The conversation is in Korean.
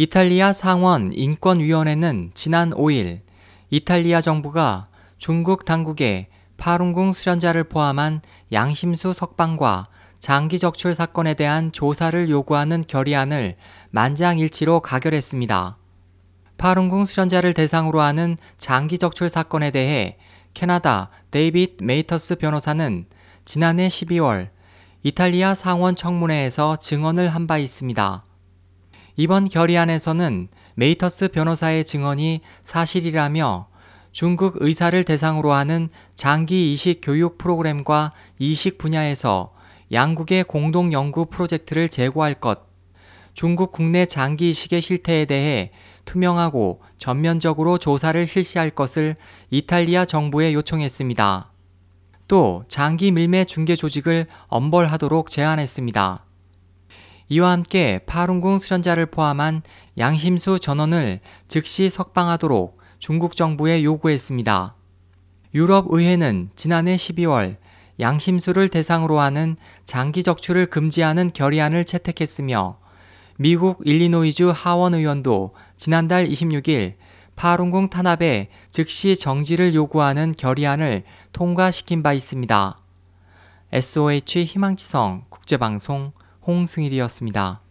이탈리아 상원 인권위원회는 지난 5일 이탈리아 정부가 중국 당국에 파룬궁 수련자를 포함한 양심수 석방과 장기 적출 사건에 대한 조사를 요구하는 결의안을 만장일치로 가결했습니다. 파룬궁 수련자를 대상으로 하는 장기 적출 사건에 대해 캐나다 데이빗 메이터스 변호사는 지난해 12월 이탈리아 상원 청문회에서 증언을 한 바 있습니다. 이번 결의안에서는 메이터스 변호사의 증언이 사실이라며 중국 의사를 대상으로 하는 장기 이식 교육 프로그램과 이식 분야에서 양국의 공동 연구 프로젝트를 제고할 것, 중국 국내 장기 이식의 실태에 대해 투명하고 전면적으로 조사를 실시할 것을 이탈리아 정부에 요청했습니다. 또 장기 밀매 중개 조직을 엄벌하도록 제안했습니다. 이와 함께 파룬궁 수련자를 포함한 양심수 전원을 즉시 석방하도록 중국 정부에 요구했습니다. 유럽의회는 지난해 12월 양심수를 대상으로 하는 장기 적출을 금지하는 결의안을 채택했으며 미국 일리노이주 하원 의원도 지난달 26일 파룬궁 탄압의 즉시 정지를 요구하는 결의안을 통과시킨 바 있습니다. SOH 희망지성 국제방송 홍승일이었습니다.